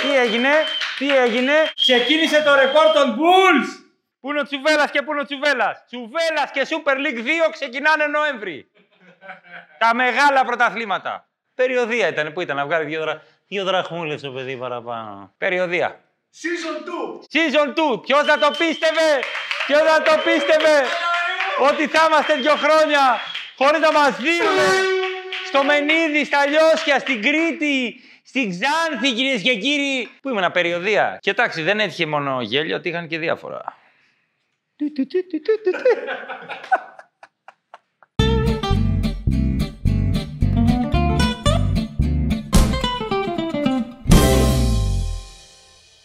Τι έγινε, τι έγινε; Ξεκίνησε το ρεκόρ των Bulls. Πού είναι ο Τσουβέλας και πού είναι ο Τσουβέλας; Τσουβέλας και Super League 2 ξεκινάνε Νοέμβρη. Τα μεγάλα πρωταθλήματα. Περιοδία ήταν, πού ήταν, να βγάλει δύο, δρα... δύο δραχμούλες το παιδί παραπάνω. Περιοδία. Season 2. Season 2. Ποιος θα το πίστευε, ποιος θα το πίστευε; Ότι θα είμαστε δύο χρόνια χωρίς να μας δίνουν στο Μενίδη, στα Λιώσια, στην Κρήτη, στην Ξάνθη, κυρίες και κύριοι. Πού ήμουν, περιοδία. Και εντάξει, δεν έτυχε μόνο γέλιο, ότι είχαν και διάφορα.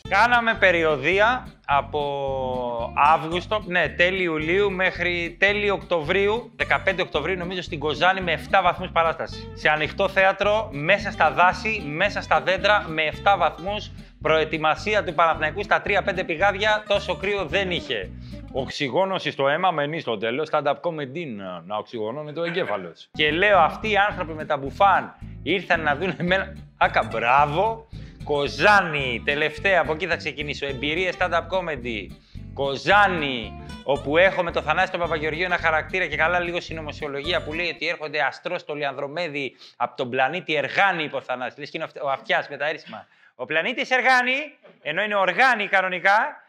Κάναμε περιοδία από Αύγουστο, ναι, τέλη Ιουλίου μέχρι τέλη Οκτωβρίου, 15 Οκτωβρίου νομίζω στην Κοζάνη με 7 βαθμούς παράσταση. Σε ανοιχτό θέατρο, μέσα στα δάση, μέσα στα δέντρα με 7 βαθμούς. Προετοιμασία του Παναθηναϊκού στα 3-5 πηγάδια, τόσο κρύο δεν είχε. Οξυγόνωση στο αίμα, μενή στο τέλος. Stand-up comedy να, να οξυγονώνει το εγκέφαλος. Και λέω, αυτοί οι άνθρωποι με τα μπουφάν ήρθαν να δουν εμένα. Άκα, μπράβο. Κοζάνη, τελευταία, από εκεί θα ξεκινήσω. Εμπειρίες stand-up comedy. Κοζάνη, όπου έχω με το Θανάση τον Παπαγεωργίου ένα χαρακτήρα και καλά λίγο συνωμοσιολογία που λέει ότι έρχονται αστρόστολοι Ανδρομέδη από τον πλανήτη Εργάνη, είπε ο Θανάσης. Λες και είναι ο αυτ- ο αυτιάς με τα έρισμα. Ο πλανήτης Εργάνη, ενώ είναι οργάνη κανονικά,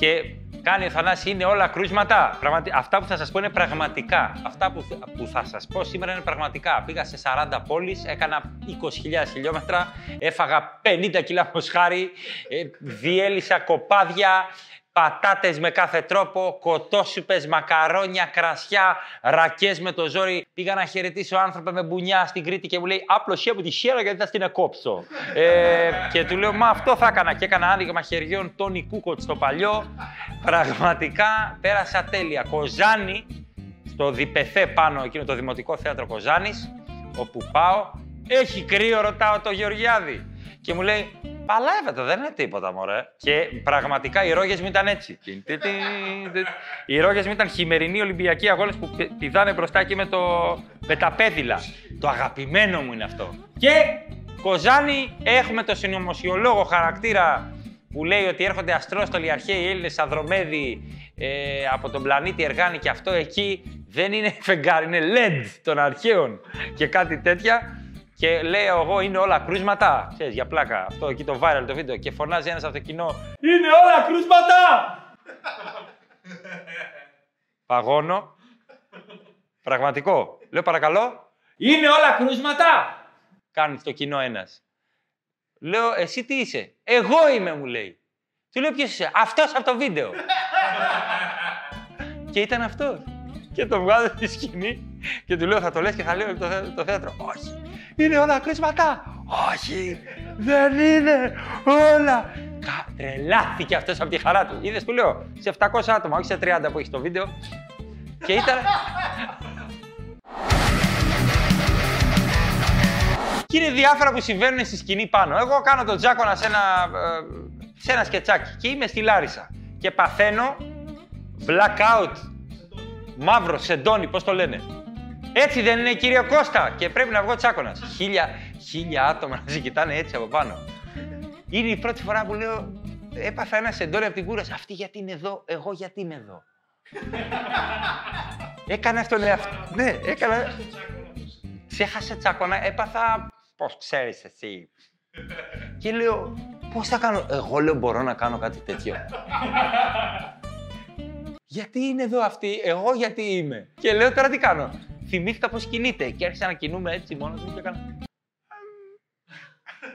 και κάνει ο Θανάσης είναι όλα κρούσματα. Πραγματι... Αυτά που θα σας πω είναι πραγματικά. Αυτά που, που θα σας πω σήμερα είναι πραγματικά. Πήγα σε 40 πόλεις, έκανα 20.000 χιλιόμετρα, έφαγα 50 κιλά μοσχάρι, ε, διέλυσα κοπάδια, πατάτες με κάθε τρόπο, κοτόσουπες, μακαρόνια, κρασιά, ρακές με το ζόρι. Πήγα να χαιρετήσω άνθρωπο με μπουνιά στην Κρήτη και μου λέει «Άπλωσέ μου τη χέρα γιατί θα στην κόψω». ε, και του λέω «Μα αυτό θα έκανα» και έκανα άνοιγμα χεριών Τόνι Κούκοτ στο παλιό. Πραγματικά πέρασα τέλεια. Κοζάνη, στο Διπεθέ πάνω, εκείνο το Δημοτικό Θέατρο Κοζάνης, όπου πάω, έχει κρύο, ρωτάω το Γεωργιάδη. Και μου λέει, παλεύετε, δεν είναι τίποτα, μωρέ. Και πραγματικά οι ρόγες μου ήταν έτσι. Τιν, τι, τι, τι. Οι ρόγες μου ήταν χειμερινοί Ολυμπιακοί αγώνες που πη- πηδάνε μπροστά και με, το, με τα πέδιλα. Το αγαπημένο μου είναι αυτό. Και Κοζάνη έχουμε το συνωμοσιολόγο χαρακτήρα που λέει ότι έρχονται αστρόστολοι αρχαίοι Έλληνες Ανδρομέδη ε, από τον πλανήτη Εργάνη και αυτό εκεί δεν είναι φεγγάρι, είναι LED των αρχαίων και κάτι τέτοια. Και λέω εγώ είναι όλα κρούσματα. Ξέρεις, για πλάκα. Αυτό εκεί το viral το βίντεο. Και φωνάζει ένας από το κοινό. Είναι όλα κρούσματα! Παγώνω. Πραγματικό. Λέω παρακαλώ. Είναι όλα κρούσματα! Κάνει στο κοινό ένας. Λέω, εσύ τι είσαι; Εγώ είμαι, μου λέει. Του λέω, ποιος είσαι; Αυτός από το βίντεο. και ήταν αυτός. Και το βγάζω στη σκηνή και του λέω, θα το λες και θα λέω το, θέ- το θέατρο. Όχι. Είναι όλα κρίσματα. Όχι. Δεν είναι όλα. Κα- Τρελάθηκε αυτός από τη χαρά του. Είδες που λέω, σε 700 άτομα, όχι σε 30 που έχεις το βίντεο. και ήταν... Και είναι διάφορα που συμβαίνουν στη σκηνή πάνω. Εγώ κάνω τον Τζάκονα σε ένα, ε, σε ένα σκετσάκι και είμαι στη Λάρισα. Και παθαίνω blackout. Μαύρο, σεντόνι, πώς το λένε. Έτσι δεν είναι κύριε Κώστα και πρέπει να βγω τσάκονας. Χίλια, χίλια άτομα να σε κοιτάνε έτσι από πάνω. Είναι η πρώτη φορά που λέω έπαθα ένα σεντόνι από την κούραση. Αυτή γιατί είναι εδώ, εγώ γιατί είμαι εδώ. Έκανα στον εαυτό. Ναι, έκανα. Ξέχασε τσάκωνα, έπαθα. Πώς ξέρεις εσύ. και λέω, πώς θα κάνω; Εγώ λέω, μπορώ να κάνω κάτι τέτοιο. γιατί είναι εδώ αυτή, εγώ γιατί είμαι; Και λέω, τώρα τι κάνω; Θυμήθηκα πώς κινείται. Και άρχισα να κινούμε έτσι μόνος μου και έκανα.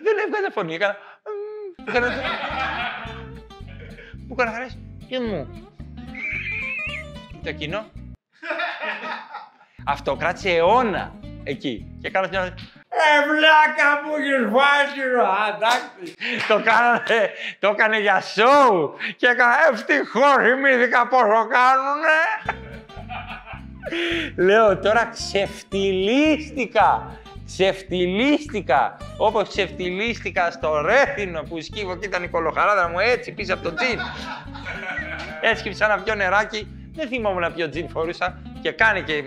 Δεν έβγαζε φωνή. Έκανα. Έκανα. Μου έκανα χαρές. Και μου; Το κοινό. Αυτό κράτησε αιώνα εκεί. Και κάνω μια. Ε, βλάκα μου έχεις βάσει ρε, εντάξει. το κάνανε, το έκανε για σοου. Και έκανα, ευτυχώς θυμήθηκα πόσο κάνουνε. Λέω τώρα ξεφτυλίστηκα. Ξεφτυλίστηκα. Όπως ξεφτυλίστηκα στο Ρέθινο που σκύβω και ήταν η κολοχαράδα μου έτσι πίσω από το τζιν. Έσκυψα να πιω νεράκι. Δεν θυμόμουν να πιω τζιν φορούσα. Και κάνει και ε,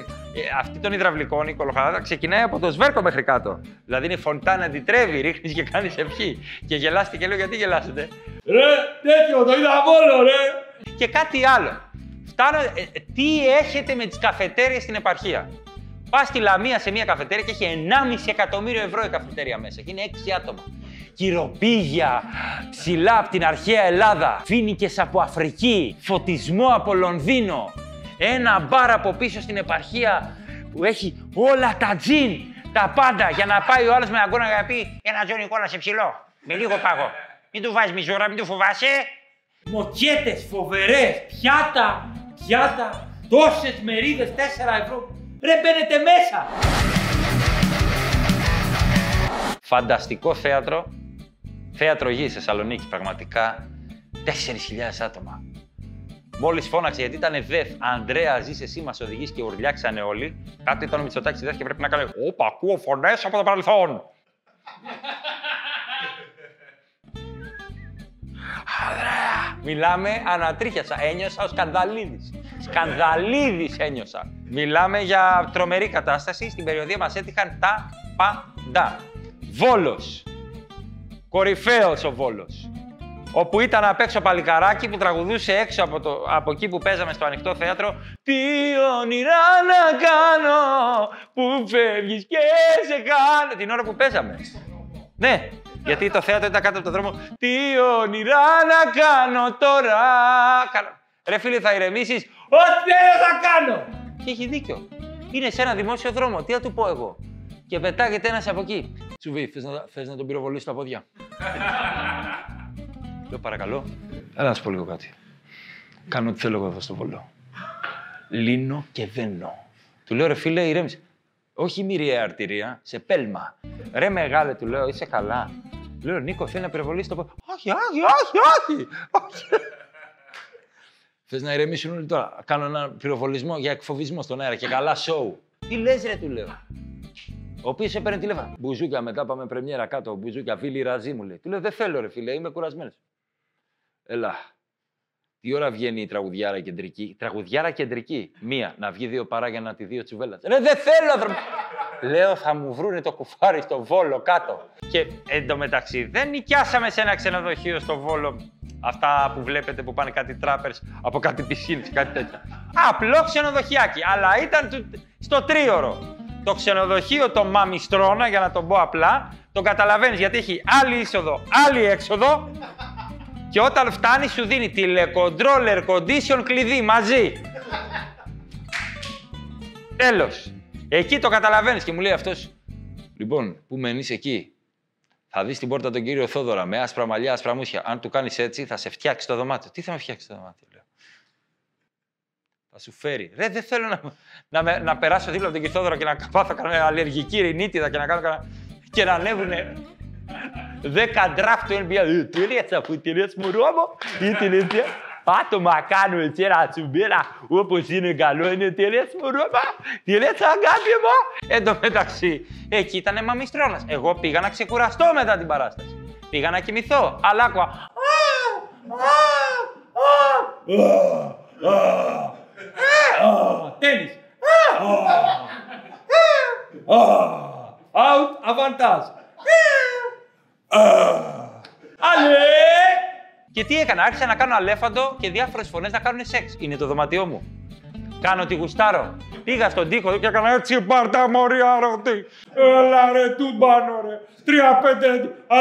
αυτή των υδραυλικών, η κολοχαράδα, ξεκινάει από το σβέρκο μέχρι κάτω. Δηλαδή είναι φωντάνα, αντιτρέβει, ρίχνεις και κάνεις ευχή. Και γελάστε και λέω γιατί γελάσετε; Ρε, τέτοιο, το είδα μόνο, ρε. Και κάτι άλλο. Φτάνω, ε, ε, τι έχετε με τις καφετέριες στην επαρχία. Πας στη Λαμία σε μια καφετέρια και έχει 1,5 εκατομμύριο ευρώ η καφετέρια μέσα και είναι 6 άτομα. Κυροπήγια, ψηλά από την αρχαία Ελλάδα, φίνικες από Αφρική, φωτισμό από Λονδίνο, ένα μπαρ από πίσω στην επαρχία που έχει όλα τα τζιν, τα πάντα, για να πάει ο άλλος με αγκώνα για να πει ένα τζον εικόνα σε ψηλό, με λίγο πάγο. Μην του βάζεις μιζούρα, μην του φοβάσαι. Μοκέτες φοβερές, πιάτα, πιάτα, τόσες μερίδες, 4 ευρώ. Ρε μπαίνετε μέσα. Φανταστικό θέατρο. Θέατρο γης στη Θεσσαλονίκη, πραγματικά. 4.000 άτομα. Μόλις φώναξε γιατί ήταν ΔΕΘ, Ανδρέα, ζεις εσύ, μας οδηγείς και ουρλιάξανε όλοι. Κάτι ήταν ο Μητσοτάκης ΔΕΘ και πρέπει να κάνει. Όπα, ακούω φωνές από το παρελθόν. Ανδρέα! Μιλάμε ανατρίχιασα. Ένιωσα ο Σκανδαλίδης. Σκανδαλίδης ένιωσα. Μιλάμε για τρομερή κατάσταση. Στην περιοδία μας έτυχαν τα πάντα. Βόλος. Κορυφαίος ο Βόλος. Όπου ήταν απ' έξω παλικαράκι που τραγουδούσε έξω από, το, από εκεί που παίζαμε στο ανοιχτό θέατρο Τι όνειρα να κάνω που φεύγεις και σε κάνω Την ώρα που παίζαμε. Ναι, γιατί το θέατρο ήταν κάτω από το δρόμο. Τι όνειρα να κάνω τώρα. Καλά. Ρε φίλε, θα ηρεμήσεις; Ό,τι θέλω θα κάνω. Και έχει δίκιο. Είναι σε ένα δημόσιο δρόμο. Τι θα του πω εγώ. Και πετάγεται ένας από εκεί. Τσουβί, θες να, θες να τον πυροβολήσει τα πόδια; Λέω παρακαλώ. Έλα να σου πω λίγο κάτι. Κάνω ό,τι θέλω εγώ εδώ στο βολό. Λύνω και δένω. Του λέω ρε φίλε, ηρέμησε. Όχι μυριαία αρτηρία, σε πέλμα. Ρε μεγάλε, του λέω, είσαι καλά. Λέω, Νίκο, θέλει να πυροβολήσει το πόδι. Όχι, όχι, όχι, όχι. όχι. Θες να ηρεμήσουν όλοι τώρα. Κάνω ένα πυροβολισμό για εκφοβισμό στον αέρα και καλά σοου. Τι λες, ρε, του λέω. Ο οποίος έπαιρνε τηλέφωνο. Μπουζούκια, μετά πάμε πρεμιέρα κάτω. Μπουζούκια, φίλοι ραζί μου λέει. Του λέω, Δεν θέλω, ρε φίλε, είμαι κουρασμένος. Έλα. Τι ώρα βγαίνει η τραγουδιάρα κεντρική; Τραγουδιάρα κεντρική. Μία. Να βγει δύο παράγια να τη δύο τσουβέλας. Ρε, δεν θέλω, άνθρωπε. Λέω, θα μου βρούνε το κουφάρι στο βόλο κάτω. Και εντωμεταξύ δεν νοικιάσαμε σε ένα ξενοδοχείο στο βόλο αυτά που βλέπετε που πάνε κάτι τράπερς από κάτι πισίνες, κάτι τέτοια. Απλό ξενοδοχιάκι, αλλά ήταν του- στο τρίωρο. Το ξενοδοχείο το Μαμιστρώνα, για να το πω απλά, το καταλαβαίνεις γιατί έχει άλλη είσοδο, άλλη έξοδο και όταν φτάνει σου δίνει τηλεκοντρόλ, air condition, κλειδί μαζί. Τέλος. Εκεί το καταλαβαίνεις και μου λέει αυτός, λοιπόν, που μένεις εκεί, θα δεις την πόρτα τον κύριο Θόδωρα με άσπρα μαλλιά, άσπρα μουσια. Αν του κάνεις έτσι, θα σε φτιάξει το δωμάτιο. Τι θα με φτιάξει το δωμάτιο, λέω. Θα σου φέρει. Ρε, δεν θέλω να, να, με- να περάσω δίπλα από τον κύριο Θόδωρα και να πάθω κανένα αλλεργική ρινίτιδα και να κάνω κανένα. και να ανέβουνε 10 draft του NBA. Ε, Τι λες αφού, τι λες μωρό μου, ή τι λες, ε; Άτομα κάνουν έτσι ένα τσουμπίρα όπως είναι καλό, είναι τι λες μωρό μου, τι λες αγάπη μου. Εν τω μεταξύ, εκεί ήταν μαμιστρώνας. Εγώ πήγα να ξεκουραστώ μετά την παράσταση. Πήγα να κοιμηθώ, αλλά άκουα. «Α, α, α, α, α, Τένις. Α, α, α, Out, avantage. Αλέ! Και τι έκανα, άρχισα να κάνω αλέφαντο και διάφορες φωνές να κάνουν σεξ. Είναι το δωμάτιό μου. Κάνω τη γουστάρω. Πήγα στον τοίχο και έκανα έτσι πάρτα μωρία ρωτή. Έλα ρε τούμπανο ρε. Τρία πέντε. Α,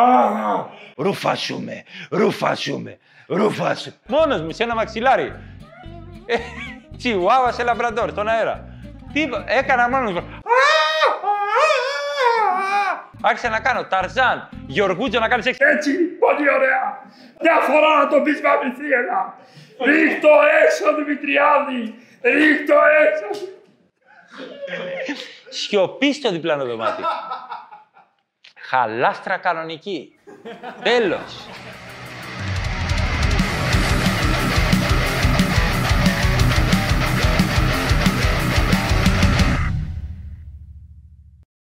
α, Ρουφασούμε, ρουφασούμε, ρουφασούμε. Μόνος μου σε ένα μαξιλάρι. Ε, Τσιουάουα σε λαμπραντόρ, στον αέρα. Τι είπα, έκανα μόνος μου. Άρχισα να κάνω Ταρζάν, Γιωργούτζο να κάνεις σεξ. Έτσι, πολύ ωραία. Μια φορά να το πεις μαμηθή, έλα. Ρίχτω έξω, Δημητριάδη. Ρίχτω έξω. Σιωπή στο διπλανό δωμάτιο. Χαλάστρα κανονική. Τέλος.